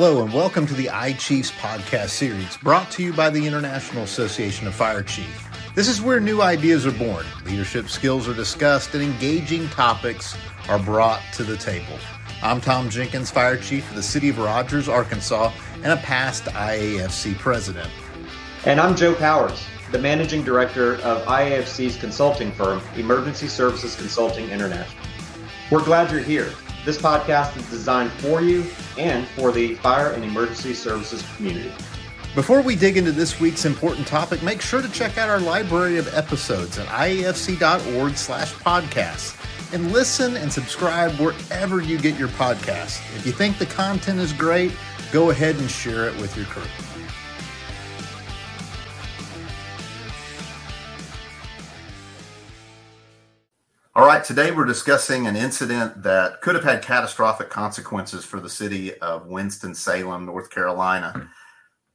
Hello, and welcome to the iChiefs podcast series brought to you by the International Association of Fire Chiefs. This is where new ideas are born, leadership skills are discussed, and engaging topics are brought to the table. I'm Tom Jenkins, Fire Chief of the City of Rogers, Arkansas, and a past IAFC president. And I'm Joe Powers, the Managing Director of IAFC's consulting firm, Emergency Services Consulting International. We're glad you're here. This podcast is designed for you and for the fire and emergency services community. Before we dig into this week's important topic, make sure to check out our library of episodes at iafc.org slash podcasts and listen and subscribe wherever you get your podcast. If you think the content is great, go ahead and share it with your crew. All right, today we're discussing an incident that could have had catastrophic consequences for the city of Winston-Salem, North Carolina.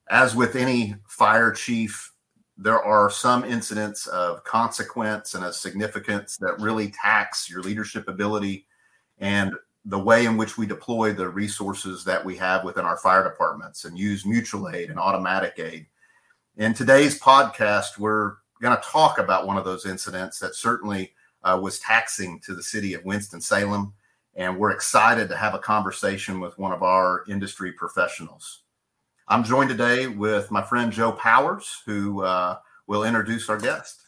As with any fire chief, there are some incidents of consequence and of significance that really tax your leadership ability and the way in which we deploy the resources that we have within our fire departments and use mutual aid and automatic aid. In today's podcast, we're going to talk about one of those incidents that certainly uh, was taxing to the city of Winston-Salem. And we're excited to have a conversation with one of our industry professionals. I'm joined today with my friend Joe Powers, who uh, will introduce our guest.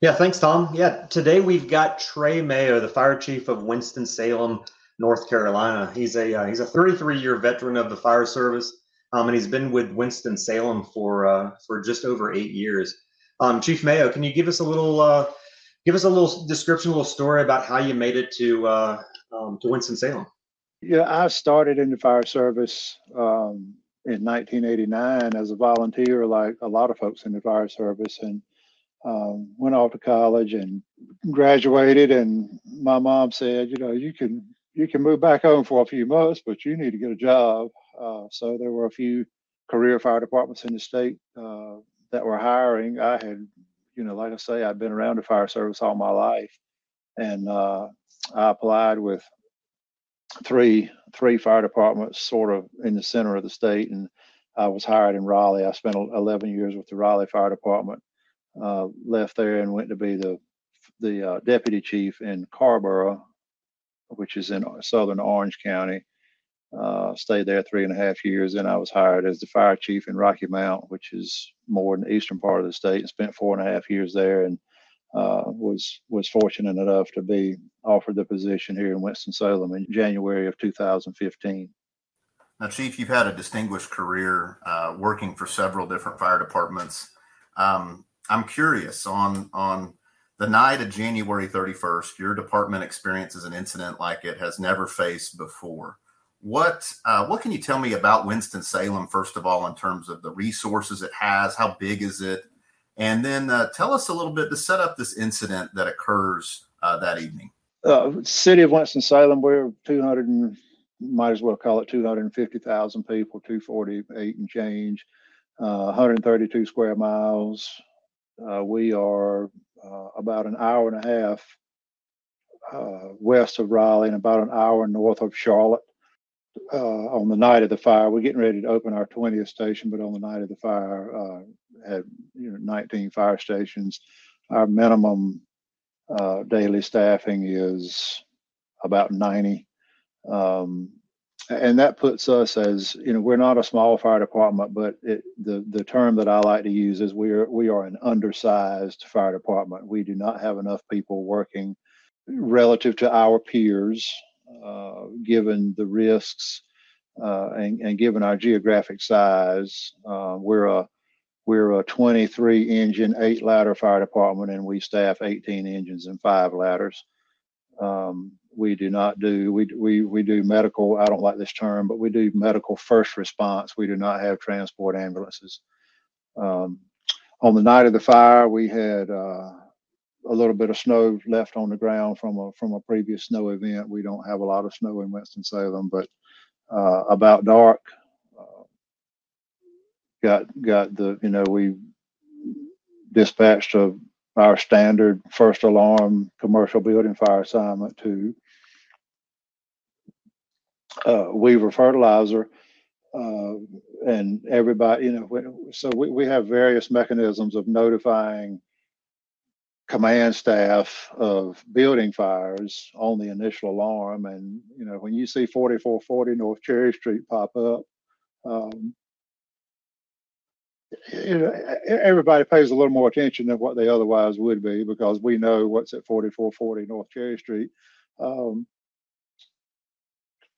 Yeah, thanks, Tom. Yeah, today we've got Trey Mayo, the fire chief of Winston-Salem, North Carolina. He's a uh, he's a 33 year veteran of the fire service, um, and he's been with Winston Salem for uh, for just over eight years. Um, chief Mayo, can you give us a little uh, give us a little description, a little story about how you made it to uh, um, to Winston Salem. Yeah, I started in the fire service um, in 1989 as a volunteer, like a lot of folks in the fire service, and um, went off to college and graduated. And my mom said, you know, you can you can move back home for a few months, but you need to get a job. Uh, so there were a few career fire departments in the state uh, that were hiring. I had you know, like I say, I've been around the fire service all my life, and uh, I applied with three three fire departments, sort of in the center of the state, and I was hired in Raleigh. I spent 11 years with the Raleigh Fire Department. Uh, left there and went to be the the uh, deputy chief in Carrboro, which is in southern Orange County. Uh, stayed there three and a half years. Then I was hired as the fire chief in Rocky Mount, which is more in the eastern part of the state, and spent four and a half years there. And uh, was was fortunate enough to be offered the position here in Winston Salem in January of 2015. Now, Chief, you've had a distinguished career uh, working for several different fire departments. Um, I'm curious on on the night of January 31st, your department experiences an incident like it has never faced before. What uh, what can you tell me about Winston Salem first of all in terms of the resources it has? How big is it? And then uh, tell us a little bit to set up this incident that occurs uh, that evening. Uh, city of Winston Salem, we're 200 and might as well call it 250,000 people, 248 and change, uh, 132 square miles. Uh, we are about an hour and a half west of Raleigh and about an hour north of Charlotte uh, on the night of the fire. We're getting ready to open our 20th station, but on the night of the fire, uh, had you know 19 fire stations. Our minimum uh, daily staffing is about 90, um, and that puts us as you know we're not a small fire department, but it, the the term that I like to use is we are we are an undersized fire department. We do not have enough people working relative to our peers given the risks uh, and, and, given our geographic size. Uh, we're a we're a 23 engine, eight ladder fire department, and we staff 18 engines and five ladders. Um, we do not do we, we we do medical. I don't like this term, but we do medical first response. We do not have transport ambulances. Um, on the night of the fire, we had uh, a little bit of snow left on the ground from a from a previous snow event. We don't have a lot of snow in Winston Salem, but uh, about dark, uh, got got the you know we dispatched a, our standard first alarm commercial building fire assignment to uh, Weaver Fertilizer, uh, and everybody, you know, so we, we have various mechanisms of notifying command staff of building fires on the initial alarm. And, you know, when you see 4440 North Cherry Street pop up, um, you know, everybody pays a little more attention than what they otherwise would be because we know what's at 4440 North Cherry Street. Um,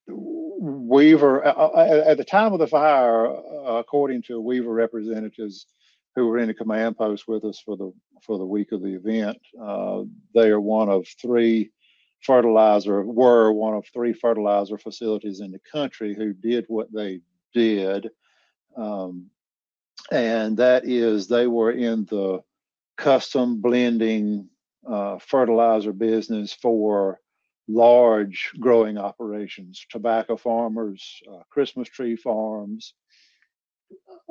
Weaver, uh at the time of the fire, uh, according to Weaver representatives who were in the command post with us for the for the week of the event, uh, they are one of three fertilizer were one of three fertilizer facilities in the country who did what they did. Um, and that is they were in the custom blending uh, fertilizer business for large growing operations, tobacco farmers, uh, Christmas tree farms,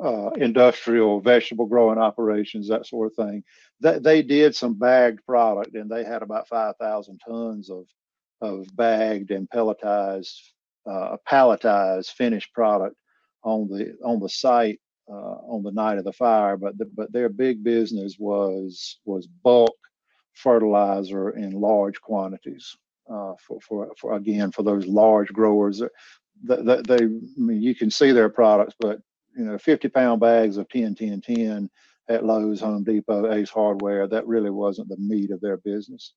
uh, industrial vegetable growing operations, that sort of thing. That they did some bagged product, and they had about five thousand tons of of bagged and pelletized, uh, palletized finished product on the on the site uh, on the night of the fire, but the, but their big business was was bulk fertilizer in large quantities uh, for, for for again for those large growers. That they, they, I mean, you can see their products, but you know, 50 pound bags of 10, 10, 10 at Lowe's, Home Depot, Ace Hardware. That really wasn't the meat of their business.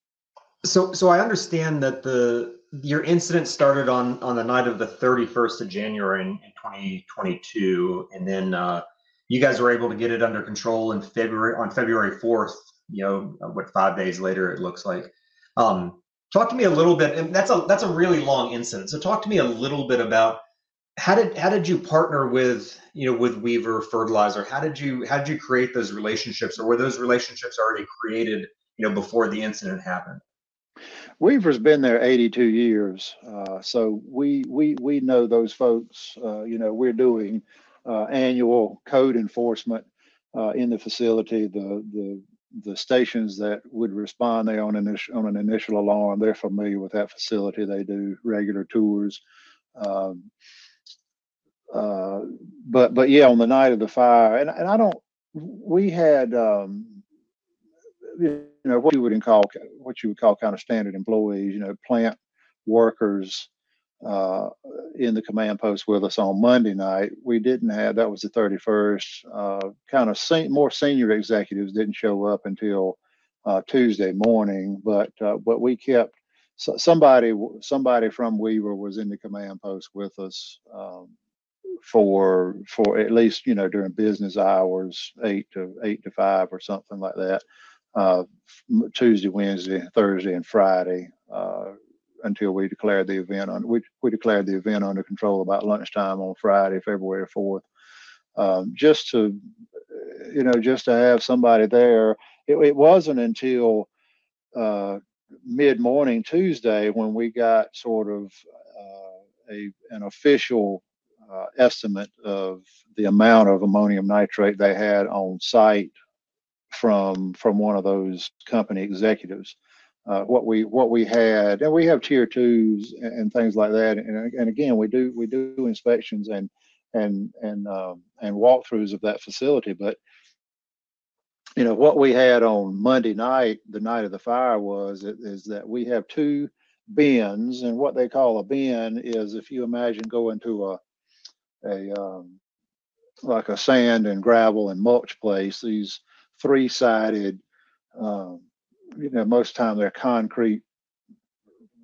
So, so I understand that the your incident started on on the night of the 31st of January in, in 2022, and then uh, you guys were able to get it under control in February on February 4th. You know, what five days later it looks like. Um, talk to me a little bit, and that's a that's a really long incident. So, talk to me a little bit about how did how did you partner with you know with Weaver Fertilizer? How did you how did you create those relationships, or were those relationships already created you know before the incident happened? Weaver's been there 82 years, uh, so we we we know those folks. Uh, you know, we're doing uh, annual code enforcement uh, in the facility. The the the stations that would respond they on an on an initial alarm, they're familiar with that facility. They do regular tours. Um, uh, but but yeah, on the night of the fire, and and I don't. We had um, you know what you would call what you would call kind of standard employees, you know, plant workers uh, in the command post with us on Monday night. We didn't have that was the 31st. Uh, kind of sen- more senior executives didn't show up until uh, Tuesday morning, but uh, but we kept so somebody somebody from Weaver was in the command post with us um, for for at least you know during business hours, eight to eight to five or something like that uh, Tuesday, Wednesday, Thursday, and Friday uh, until we declared the event on. We we declared the event under control about lunchtime on Friday, February fourth. Um, just to you know, just to have somebody there. It, it wasn't until uh, mid morning Tuesday when we got sort of uh, a an official uh, estimate of the amount of ammonium nitrate they had on site from from one of those company executives. Uh, what we what we had, and we have tier twos and, and things like that. And, and again, we do we do inspections and and and um, and walkthroughs of that facility. But you know what we had on Monday night, the night of the fire, was is that we have two bins, and what they call a bin is if you imagine going to a a um, like a sand and gravel and mulch place. These three sided, um, you know, most time they're concrete,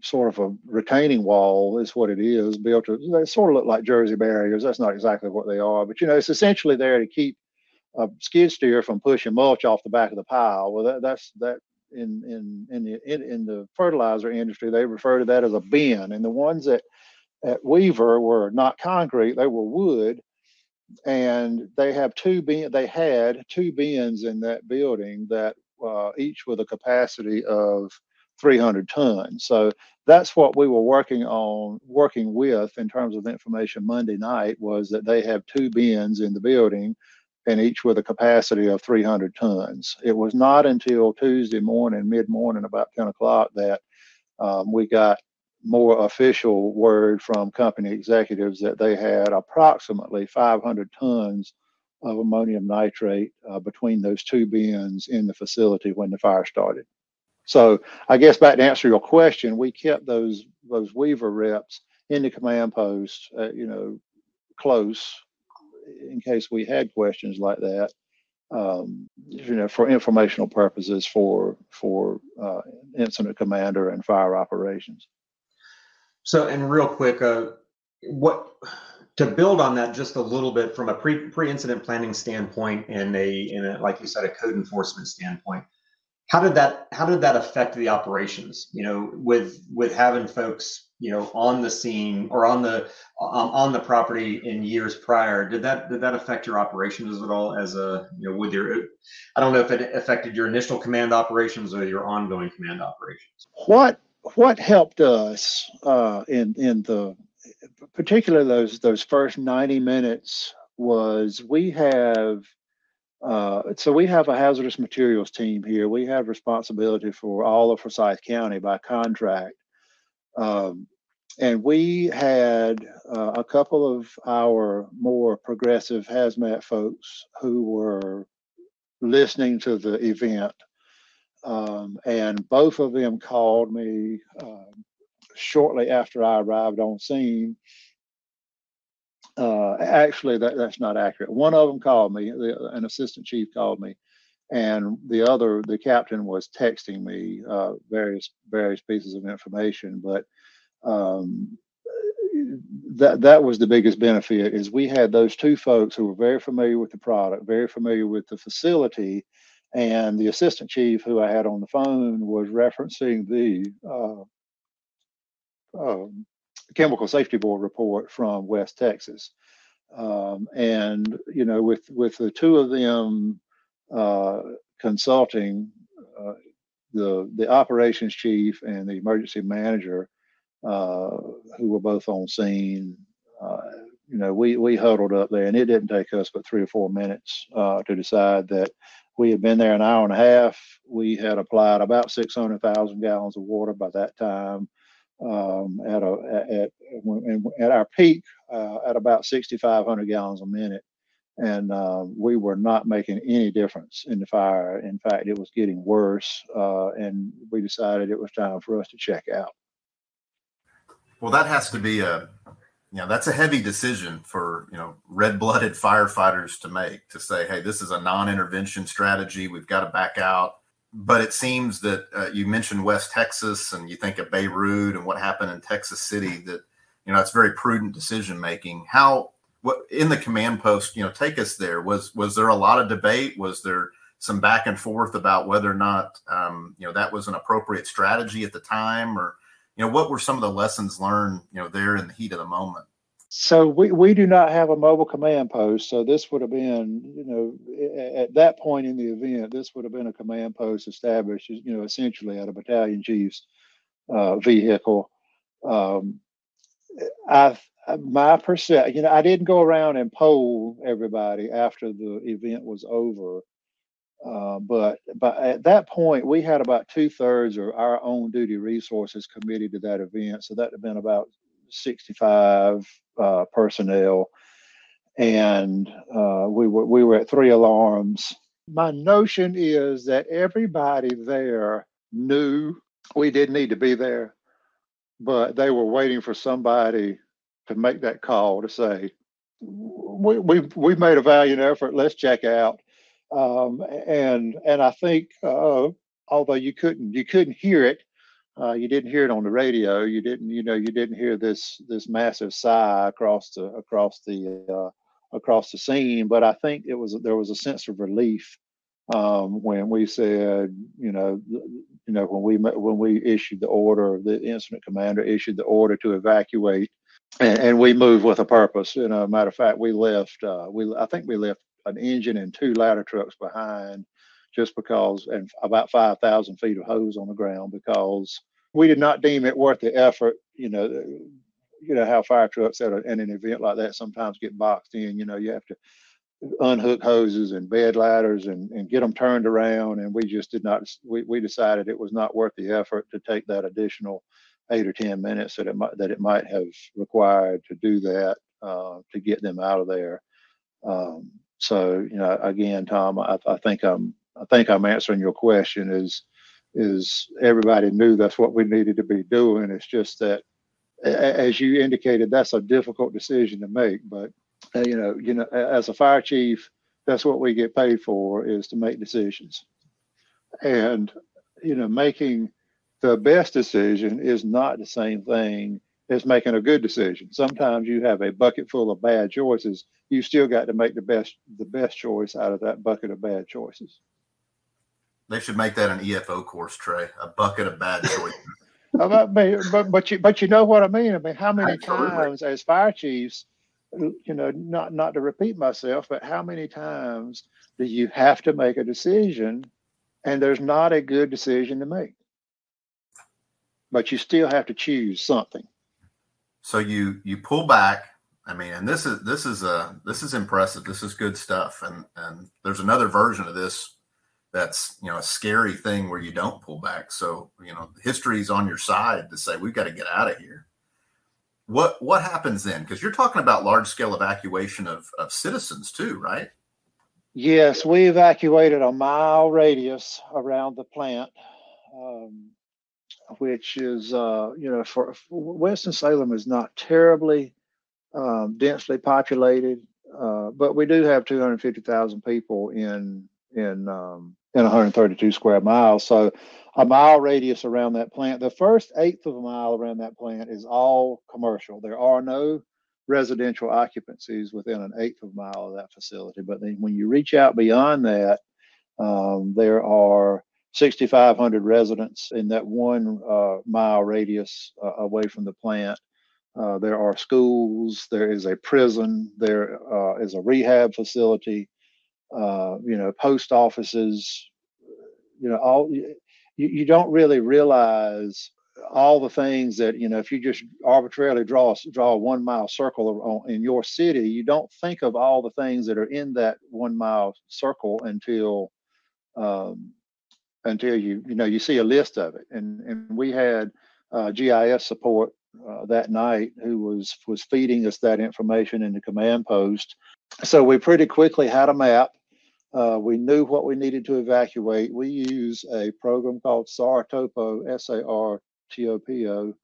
sort of a retaining wall is what it is. Built to they sort of look like Jersey barriers. That's not exactly what they are, but you know, it's essentially there to keep a skid steer from pushing mulch off the back of the pile. Well, that, that's that in in in the in, in the fertilizer industry they refer to that as a bin, and the ones that at Weaver were not concrete; they were wood, and they have two bin. They had two bins in that building that uh, each with a capacity of 300 tons. So that's what we were working on, working with in terms of information Monday night was that they have two bins in the building and each with a capacity of 300 tons. It was not until Tuesday morning, mid morning, about 10 o'clock, that um, we got more official word from company executives that they had approximately 500 tons of ammonium nitrate uh, between those two bins in the facility when the fire started. So I guess back to answer your question, we kept those those Weaver reps in the command post, uh, you know, close in case we had questions like that. Um, you know, for informational purposes for for uh, incident commander and fire operations. So, and real quick, uh, what to build on that just a little bit from a pre pre incident planning standpoint and a in a like you said a code enforcement standpoint how did that how did that affect the operations? You know with with having folks you know on the scene or on the um, on the property in years prior did that did that affect your operations at all as a you know with your i don't know if it affected your initial command operations or your ongoing command operations. What what helped us uh, in in the particularly those those first 90 minutes was we have uh, so we have a hazardous materials team here. We have responsibility for all of Forsyth County by contract. Um, and we had uh, a couple of our more progressive hazmat folks who were listening to the event. Um, and both of them called me uh, shortly after I arrived on scene uh, actually, that, that's not accurate. One of them called me, the, an assistant chief called me, and the other, the captain, was texting me uh, various various pieces of information. But um, that that was the biggest benefit is we had those two folks who were very familiar with the product, very familiar with the facility, and the assistant chief who I had on the phone was referencing the uh, um, chemical safety board report from West Texas. Um, and you know, with with the two of them uh, consulting, uh, the the operations chief and the emergency manager, uh, who were both on scene, uh, you know, we we huddled up there, and it didn't take us but three or four minutes uh, to decide that we had been there an hour and a half. We had applied about 600,000 gallons of water by that time um, at a at at our peak uh, at about 6,500 gallons a minute, and uh, we were not making any difference in the fire. In fact, it was getting worse, uh, and we decided it was time for us to check out. Well, that has to be a you know that's a heavy decision for you know red-blooded firefighters to make to say hey this is a non-intervention strategy we've got to back out but it seems that uh, you mentioned West Texas and you think of Beirut and what happened in Texas City that you know it's very prudent decision making. How what in the command post, you know, take us there. Was was there a lot of debate? Was there some back and forth about whether or not um, you know that was an appropriate strategy at the time, or you know what were some of the lessons learned you know there in the heat of the moment? So we, we do not have a mobile command post. So this would have been, you know, at that point in the event, this would have been a command post established, you know, essentially at a battalion chief's uh, vehicle. Um, I my percent, you know, I didn't go around and poll everybody after the event was over. Uh, but but at that point, we had about two thirds of our own duty resources committed to that event. So that had been about 65 uh, personnel, and uh, we were we were at three alarms. My notion is that everybody there knew we didn't need to be there, but they were waiting for somebody to make that call to say, "We we we made a valiant effort. Let's check out." Um, and and I think uh, although you couldn't you couldn't hear it uh, you didn't hear it on the radio. You didn't, you know, you didn't hear this this massive sigh across the across the uh, across the scene. But I think it was there was a sense of relief um, when we said, you know, you know, when we when we issued the order, the incident commander issued the order to evacuate, and, and we moved with a purpose. You know, matter of fact, we left. Uh, we I think we left an engine and two ladder trucks behind just because, and about 5,000 feet of hose on the ground because we did not deem it worth the effort. You know, you know how fire trucks at, an event like that sometimes get boxed in. You know, you have to unhook hoses and bed ladders and, and get them turned around. And we just did not, we, we decided it was not worth the effort to take that additional eight or ten minutes that it might that it might have required to do that uh, to get them out of there. Um, so you know, again, Tom, I, I think I'm I think I'm answering your question. Is is everybody knew that's what we needed to be doing? It's just that, as you indicated, that's a difficult decision to make. But uh, you know, you know, as a fire chief, that's what we get paid for is to make decisions. And you know, making the best decision is not the same thing as making a good decision. Sometimes you have a bucket full of bad choices. You still got to make the best the best choice out of that bucket of bad choices. They should make that an EFO course, Trey. A bucket of bad choices. but, but but you but you know what I mean. I mean, how many Absolutely. times as fire chiefs, you know, not not to repeat myself, but how many times do you have to make a decision, and there's not a good decision to make, but you still have to choose something. So you you pull back. I mean, and this is this is a this is impressive. This is good stuff. And and there's another version of this that's you know a scary thing where you don't pull back. So you know history's on your side to say we've got to get out of here. What what happens then? Because you're talking about large scale evacuation of of citizens too, right? Yes, we evacuated a mile radius around the plant, um, which is uh, you know for, Winston Salem is not terribly um, densely populated, uh, but we do have 250,000 people in in um, in 132 square miles. So a mile radius around that plant. The first eighth of a mile around that plant is all commercial. There are no residential occupancies within an eighth of a mile of that facility. But then when you reach out beyond that, um, there are 6,500 residents in that one uh, mile radius uh, away from the plant. Uh, there are schools, there is a prison, there uh, is a rehab facility, uh, you know, post offices, you know, all you, you don't really realize all the things that you know if you just arbitrarily draw draw a one mile circle in your city you don't think of all the things that are in that one mile circle until um, until you you know you see a list of it and and we had uh, gis support uh, that night who was was feeding us that information in the command post so we pretty quickly had a map uh, we knew what we needed to evacuate. We use a program called SARTOPO, S-A-R-T-O-P-O,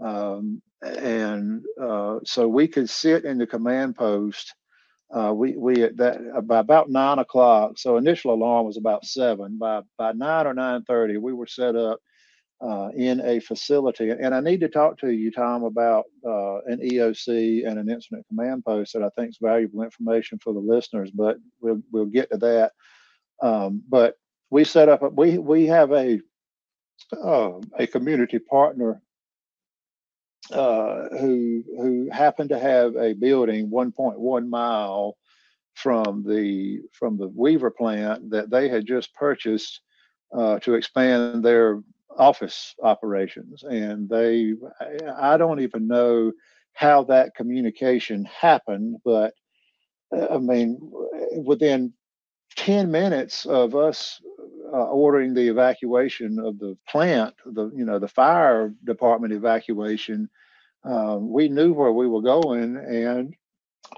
um, and uh, so we could sit in the command post. Uh, we we at that by about nine o'clock. So initial alarm was about seven. By by nine or nine thirty, we were set up uh, in a facility. And I need to talk to you, Tom, about uh, an EOC and an incident command post that I think is valuable information for the listeners. But we'll we'll get to that. Um, but we set up. A, we we have a uh, a community partner uh, who who happened to have a building 1.1 mile from the from the Weaver plant that they had just purchased uh, to expand their office operations. And they i don't even know how that communication happened but uh, i mean within 10 minutes of us ordering the evacuation of the plant the you know the fire department evacuation um, we knew where we were going and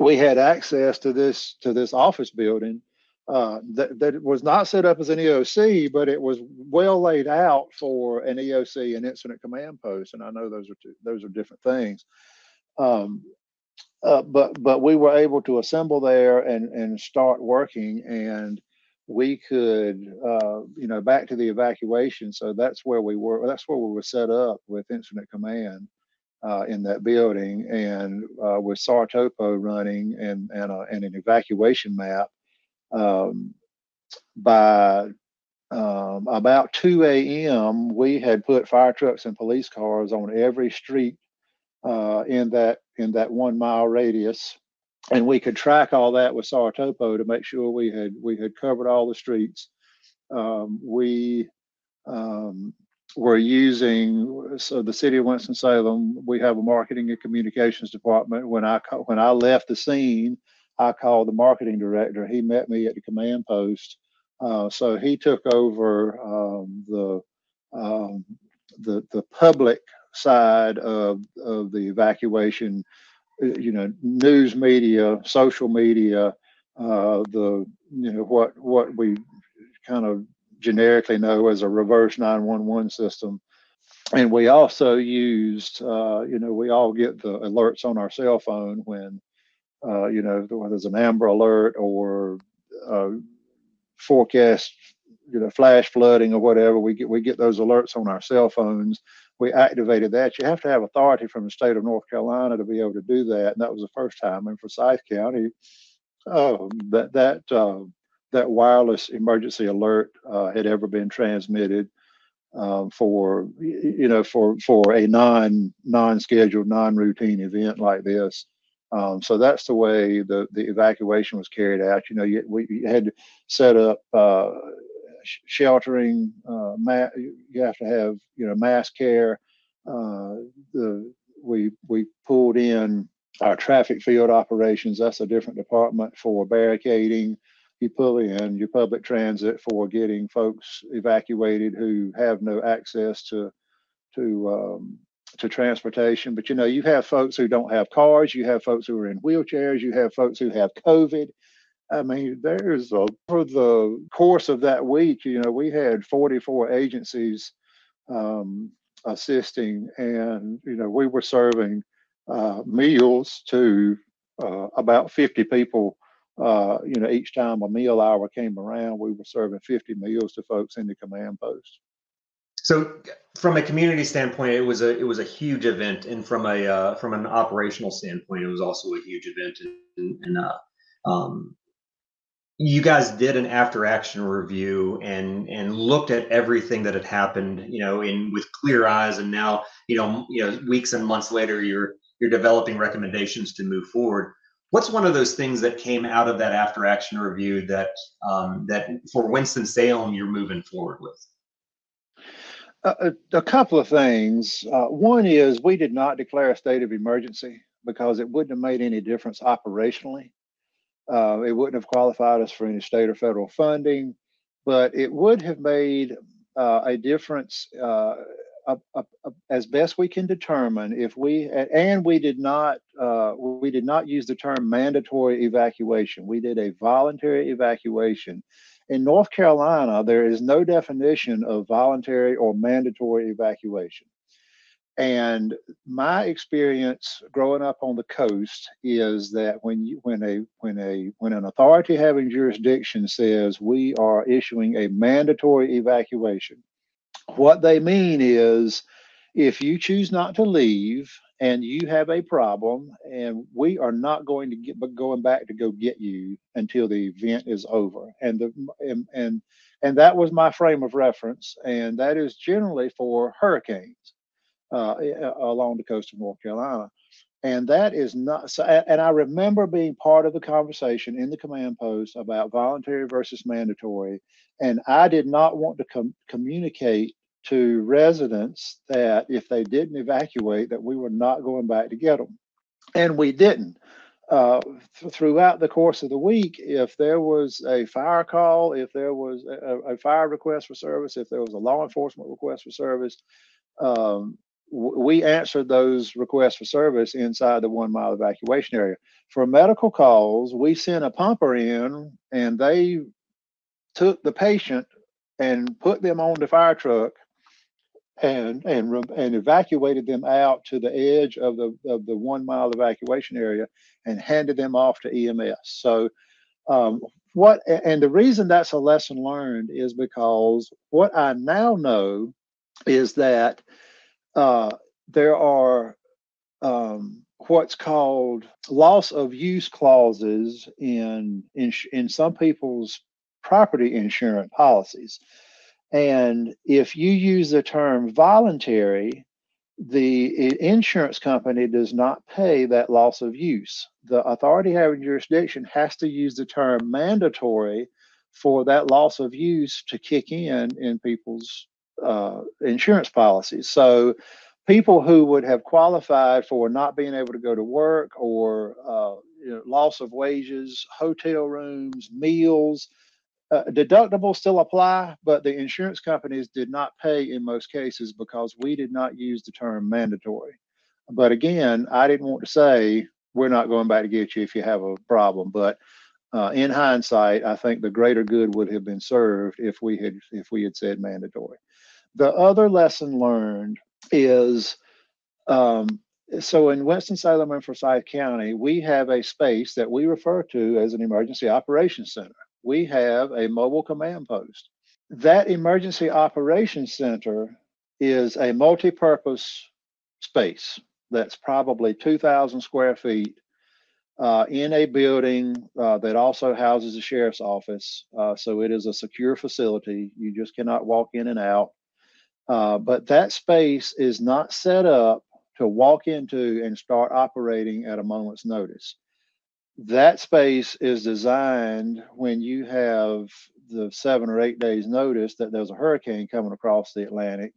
we had access to this to this office building uh, that, that was not set up as an EOC, but it was well laid out for an EOC and incident command post. And I know those are two, those are different things. Um, uh, but but we were able to assemble there and and start working, and we could uh, you know back to the evacuation. So that's where we were. That's where we were set up with incident command. Uh, in that building and uh, with SARTOPO running and and, and an evacuation map um, by um, about 2 a.m., we had put fire trucks and police cars on every street uh, in that in that one mile radius, and we could track all that with SARTOPO to make sure we had we had covered all the streets. Um, we um, were using so the city of Winston Salem. We have a marketing and communications department. When I when I left the scene, I called the marketing director. He met me at the command post. Uh, so he took over um, the, um, the the public side of of the evacuation, you know, news media, social media, uh, the you know what what we kind of generically know as a reverse 911 system. And we also used, uh, you know, we all get the alerts on our cell phone when, uh, you know, there's an Amber Alert or uh, forecast, you know, flash flooding or whatever. We get we get those alerts on our cell phones. We activated that. You have to have authority from the state of North Carolina to be able to do that, and that was the first time And for Forsyth County. Uh, that that uh, that wireless emergency alert uh, had ever been transmitted um, for you know for for a non non scheduled non routine event like this. Um, so that's the way the the evacuation was carried out. You know, you, we had set up uh, sheltering. Uh, ma- you have to have you know mass care. Uh, the we we pulled in our traffic field operations. That's a different department for barricading you pull in your public transit for getting folks evacuated who have no access to to um, to transportation. But you know, you have folks who don't have cars, you have folks who are in wheelchairs, you have folks who have COVID. I mean, there's a for the course of that week, you know, we had 44 agencies um, assisting, and you know, we were serving uh, meals to uh, about 50 people uh, you know, each time a meal hour came around, we were serving 50 meals to folks in the command post. So, from a community standpoint, it was a it was a huge event, and from a uh, from an operational standpoint, it was also a huge event. And, and uh, um, you guys did an after action review and and looked at everything that had happened, you know, in with clear eyes. And now, you know, you know, weeks and months later, you're you're developing recommendations to move forward what's one of those things that came out of that after action review that um, that for Winston Salem you're moving forward with? a, a, couple of things. Uh, one is we did not declare a state of emergency because it wouldn't have made any difference operationally. Uh, it wouldn't have qualified us for any state or federal funding, but it would have made uh, a difference uh, as best we can determine if we and we did not uh, we did not use the term mandatory evacuation. We did a voluntary evacuation. In north carolina there is no definition of voluntary or mandatory evacuation and my experience growing up on the coast is that when you when a when a when an authority having jurisdiction says we are issuing a mandatory evacuation what they mean is if you choose not to leave and you have a problem and we are not going to get but going back to go get you until the event is over. And the and and, and that was my frame of reference. And that is generally for hurricanes uh, along the coast of north carolina. And that is not so and i remember being part of the conversation in the command post about voluntary versus mandatory and i did not want to com- communicate to residents that if they didn't evacuate that we were not going back to get them and we didn't. Uh, th- throughout the course of the week if there was a fire call if there was a, a fire request for service if there was a law enforcement request for service um, we answered those requests for service inside the one mile evacuation area. For medical calls, we sent a pumper in and they took the patient and put them on the fire truck and and and evacuated them out to the edge of the of the one mile evacuation area and handed them off to EMS. So um, what and the reason that's a lesson learned is because what I now know is that uh, there are um, what's called loss of use clauses in, in in some people's property insurance policies. And if you use the term voluntary, the insurance company does not pay that loss of use. The authority having jurisdiction has to use the term mandatory for that loss of use to kick in in people's uh, insurance policies. So people who would have qualified for not being able to go to work or uh, you know, loss of wages, hotel rooms, meals, uh, deductibles still apply, but the insurance companies did not pay in most cases because we did not use the term mandatory. But again, I didn't want to say we're not going back to get you if you have a problem. But uh, in hindsight, I think the greater good would have been served if we had if we had said mandatory. The other lesson learned is um, so in Winston-Salem and Forsyth County, we have a space that we refer to as an emergency operations center. We have a mobile command post. That emergency operations center is a multi-purpose space that's probably 2,000 square feet uh, in a building uh, that also houses the sheriff's office. Uh, so it is a secure facility. You just cannot walk in and out. Uh, but that space is not set up to walk into and start operating at a moment's notice. That space is designed when you have the seven or eight days notice that there's a hurricane coming across the Atlantic,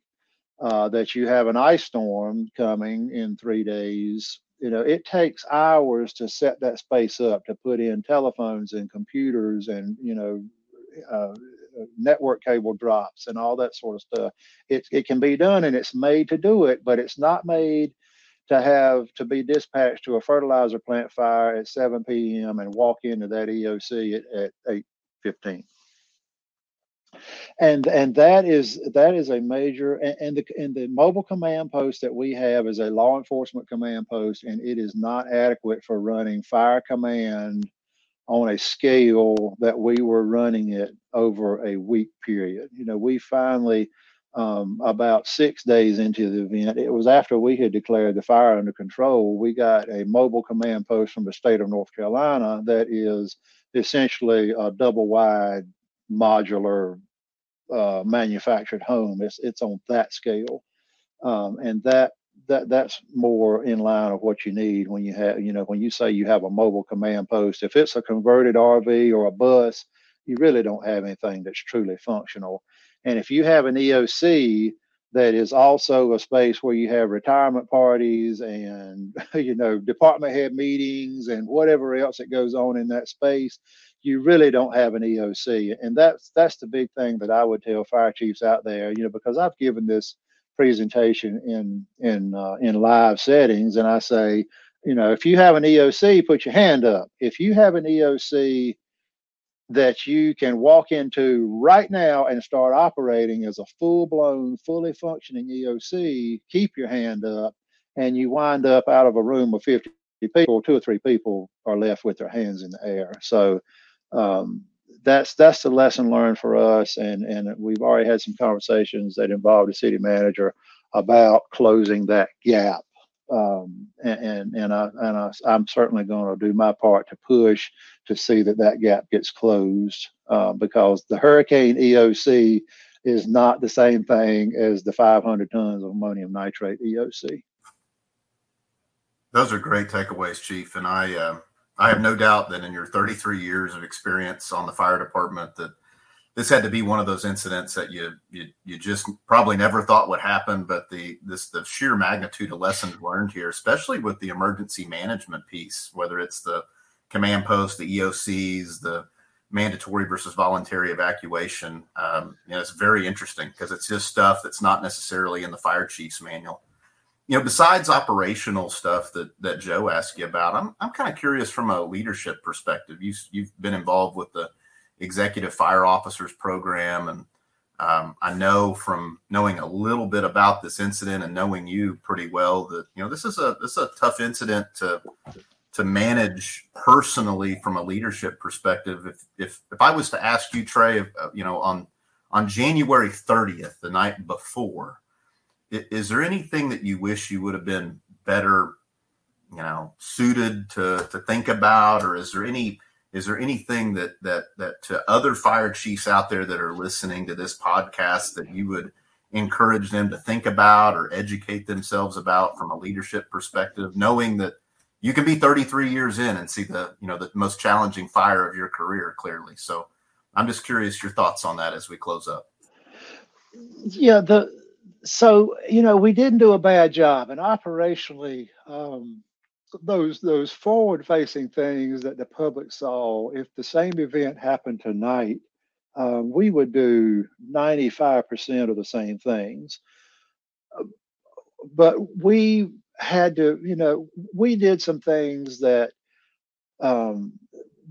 uh, that you have an ice storm coming in three days. You know, it takes hours to set that space up to put in telephones and computers and, you know, uh, network cable drops and all that sort of stuff. It, it can be done and it's made to do it, but it's not made to have to be dispatched to a fertilizer plant fire at 7 p.m. and walk into that EOC at, at 8:15. And and that is that is a major and, and the and the mobile command post that we have is a law enforcement command post, and it is not adequate for running fire command on a scale that we were running it over a week period. You know, we finally, um, about six days into the event, it was after we had declared the fire under control, we got a mobile command post from the state of North Carolina that is essentially a double wide modular uh, manufactured home. It's, it's on that scale. Um, and that that that's more in line of what you need when you have you know when you say you have a mobile command post. If it's a converted rv or a bus you really don't have anything that's truly functional. And if you have an eoc that is also a space where you have retirement parties and you know department head meetings and whatever else that goes on in that space you really don't have an eoc and that's that's the big thing that i would tell fire chiefs out there you know because i've given this presentation in in uh, in live settings, and I say, you know, if you have an EOC, put your hand up. If you have an EOC that you can walk into right now and start operating as a full blown, fully functioning EOC, keep your hand up, and you wind up out of a room of 50 people, two or three people are left with their hands in the air. So um, that's that's the lesson learned for us, and and we've already had some conversations that involved the city manager about closing that gap. Um, and and I and I, I'm certainly going to do my part to push to see that that gap gets closed uh, because the hurricane EOC is not the same thing as the 500 tons of ammonium nitrate EOC. Those are great takeaways, Chief, and I. Uh I have no doubt that in your 33 years of experience on the fire department, that this had to be one of those incidents that you you you just probably never thought would happen. But the this the sheer magnitude of lessons learned here, especially with the emergency management piece, whether it's the command post, the EOCs, the mandatory versus voluntary evacuation, um, you know, it's very interesting because it's just stuff that's not necessarily in the fire chief's manual you know, besides operational stuff that that Joe asked you about, I'm I'm kind of curious from a leadership perspective. You you've been involved with the executive fire officers program, and um, I know from knowing a little bit about this incident and knowing you pretty well that you know this is a this is a tough incident to to manage personally from a leadership perspective. If if if I was to ask you, Trey, uh, you know, on on January 30th, the night before is there anything that you wish you would have been better you know suited to to think about? Or is there any is there anything that that that to other fire chiefs out there that are listening to this podcast that you would encourage them to think about or educate themselves about from a leadership perspective knowing that you can be 33 years in and see the you know the most challenging fire of your career clearly? So i'm just curious your thoughts on that as we close up. Yeah the so you know we didn't do a bad job and operationally um, those those forward facing things that the public saw if the same event happened tonight uh, we would do 95% of the same things. But we had to, you know, we did some things that um,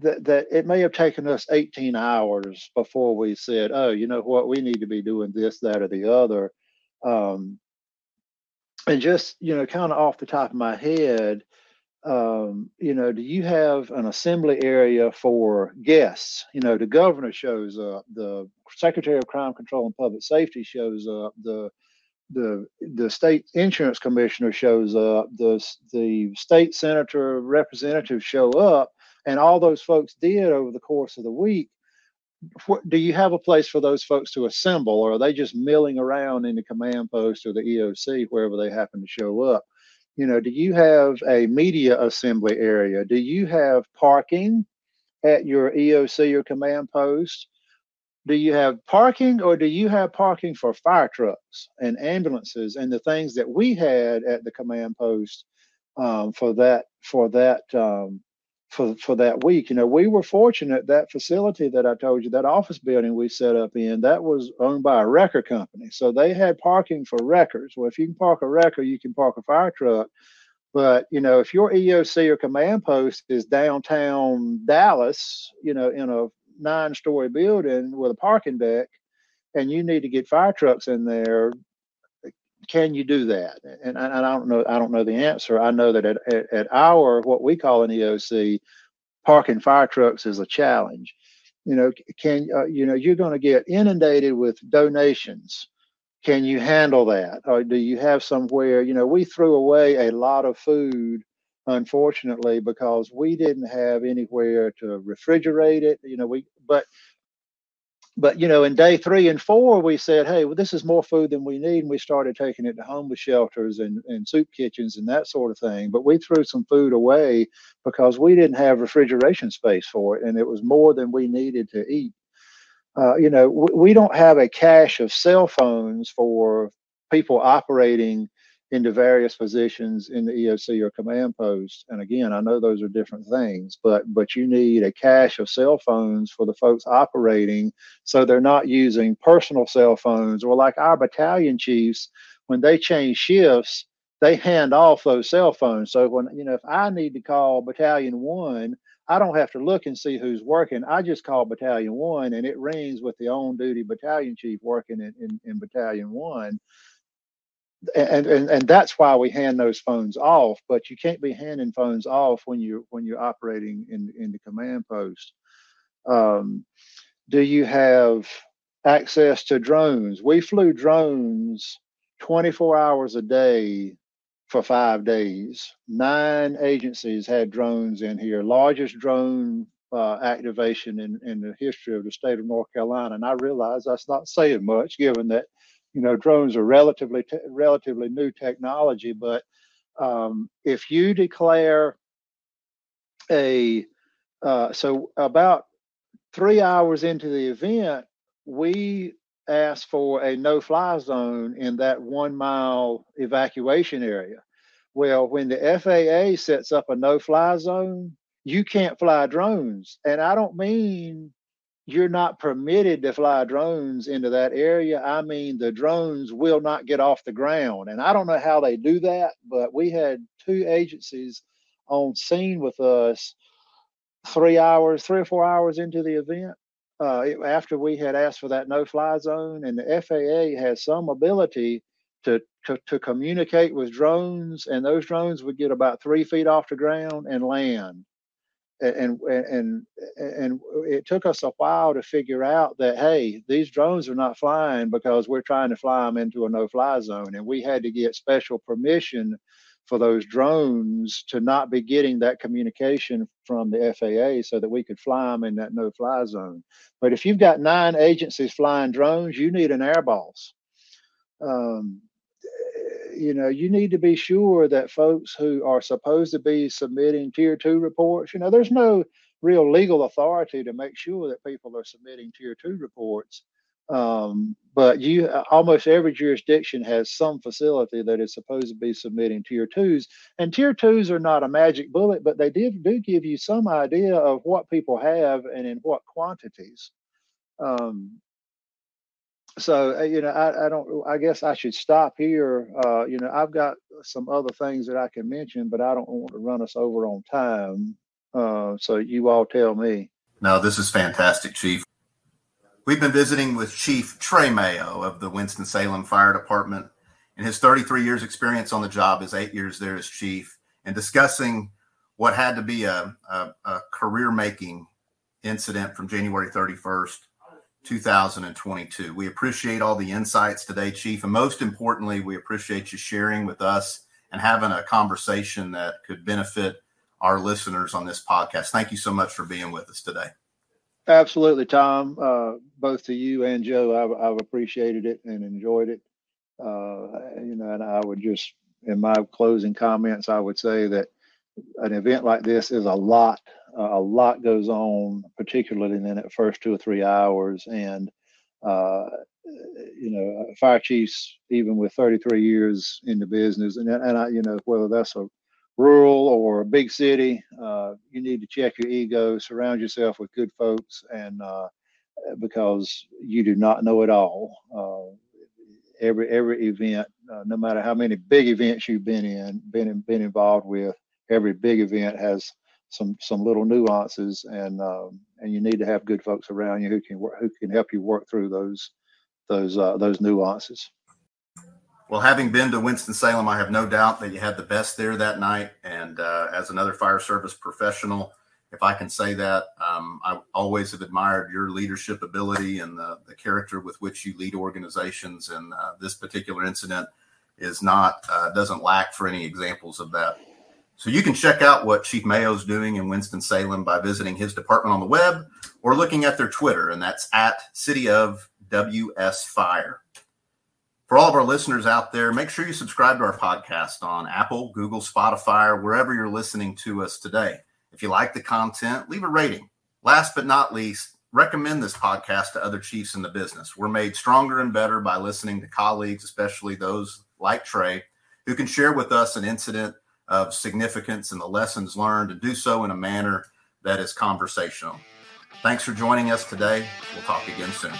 that that it may have taken us 18 hours before we said, oh, you know what, we need to be doing this, that, or the other. Um, and just you know, kind of off the top of my head, um, you know, do you have an assembly area for guests? You know, the governor shows up, the secretary of crime control and public safety shows up, the the the state insurance commissioner shows up, the the state senator representatives show up, and all those folks did over the course of the week. What, do you have a place for those folks to assemble, or are they just milling around in the command post or the EOC wherever they happen to show up? You know, do you have a media assembly area? Do you have parking at your EOC or command post? Do you have parking or do you have parking for fire trucks and ambulances and the things that we had at the command post um, for that for that um, for for that week. You know, we were fortunate that facility that I told you, that office building we set up in, that was owned by a record company. So they had parking for records. Well, if you can park a record, you can park a fire truck. But you know, if your EOC or command post is downtown Dallas, you know, in a nine-story building with a parking deck, and you need to get fire trucks in there, can you do that? And I, I, don't know. I don't know the answer. I know that at, at, at our what we call an EOC, parking fire trucks is a challenge. You know, can uh, you know you're going to get inundated with donations can you handle that? Or do you have somewhere, you know, we threw away a lot of food, unfortunately, because we didn't have anywhere to refrigerate it. You know, we, but, but, you know, in day three and four, we said, hey, well, this is more food than we need. And we started taking it to homeless shelters and, and soup kitchens and that sort of thing. But we threw some food away because we didn't have refrigeration space for it. And it was more than we needed to eat uh, you know, w- we don't have a cache of cell phones for people operating into various positions in the EOC or command post. And again, I know those are different things, but but you need a cache of cell phones for the folks operating, so they're not using personal cell phones or like our battalion chiefs when they change shifts. They hand off those cell phones. So when you know, if I need to call Battalion One, I don't have to look and see who's working. I just call Battalion One, and it rings with the on-duty battalion chief working in, in, in Battalion One. And, and and that's why we hand those phones off. But you can't be handing phones off when you when you're operating in in the command post. Um, do you have access to drones? We flew drones 24 hours a day for five days. Nine agencies had drones in here, largest drone uh, activation in, in the history of the state of North Carolina. And I realize that's not saying much, given that you know drones are relatively te- relatively new technology. But um, if you declare a uh, so about three hours into the event, we asked for a no fly zone in that one mile evacuation area. Well, when the FAA sets up a no fly zone, you can't fly drones. And I don't mean you're not permitted to fly drones into that area. I mean, the drones will not get off the ground. And I don't know how they do that, but we had two agencies on scene with us three hours, three or four hours into the event uh, after we had asked for that no fly zone, and the FAA has some ability to, to, to communicate with drones, and those drones would get about three feet off the ground and land. And, and and it took us a while to figure out that hey, these drones are not flying because we're trying to fly them into a no-fly zone, and we had to get special permission for those drones to not be getting that communication from the FAA so that we could fly them in that no fly zone. But if you've got nine agencies flying drones, you need an air boss. Um, you know, you need to be sure that folks who are supposed to be submitting tier two reports, you know, there's no real legal authority to make sure that people are submitting tier two reports. Um, but you almost every jurisdiction has some facility that is supposed to be submitting tier twos, and tier twos are not a magic bullet, but they did do give you some idea of what people have and in what quantities. Um, so uh, you know, I, I don't. I guess I should stop here. Uh, you know, I've got some other things that I can mention, but I don't want to run us over on time. Uh, so you all tell me. No, this is fantastic, Chief. We've been visiting with Chief Trey Mayo of the Winston-Salem Fire Department. And his 33 years experience on the job is eight years there as chief and discussing what had to be a, a, a career making incident from January 31st, 2022. We appreciate all the insights today, Chief. And most importantly, we appreciate you sharing with us and having a conversation that could benefit our listeners on this podcast. Thank you so much for being with us today. Absolutely, Tom. Uh, both to you and Joe, I've, I've appreciated it and enjoyed it. Uh, you know, and I would just, in my closing comments, I would say that an event like this is a lot. Uh, a lot goes on, particularly in that first two or three hours, and uh, you know, fire chiefs, even with 33 years in the business, and and I, you know, whether that's a rural or a big city, uh, you need to check your ego, surround yourself with good folks, and uh, because you do not know it all. Uh, every every event, uh, no matter how many big events you've been in, been in, been involved with, every big event has some some little nuances, and um, and you need to have good folks around you who can who can help you work through those those uh, those nuances. Well, having been to Winston Salem, I have no doubt that you had the best there that night. And uh, as another fire service professional, if I can say that, um, I always have admired your leadership ability and the, the character with which you lead organizations. And uh, this particular incident is not uh, doesn't lack for any examples of that. So you can check out what Chief Mayo is doing in Winston Salem by visiting his department on the web or looking at their Twitter, and that's at City of WS Fire. For all of our listeners out there, make sure you subscribe to our podcast on Apple, Google, Spotify, or wherever you're listening to us today. If you like the content, leave a rating. Last but not least, recommend this podcast to other chiefs in the business. We're made stronger and better by listening to colleagues, especially those like Trey, who can share with us an incident of significance and the lessons learned and do so in a manner that is conversational. Thanks for joining us today. We'll talk again soon.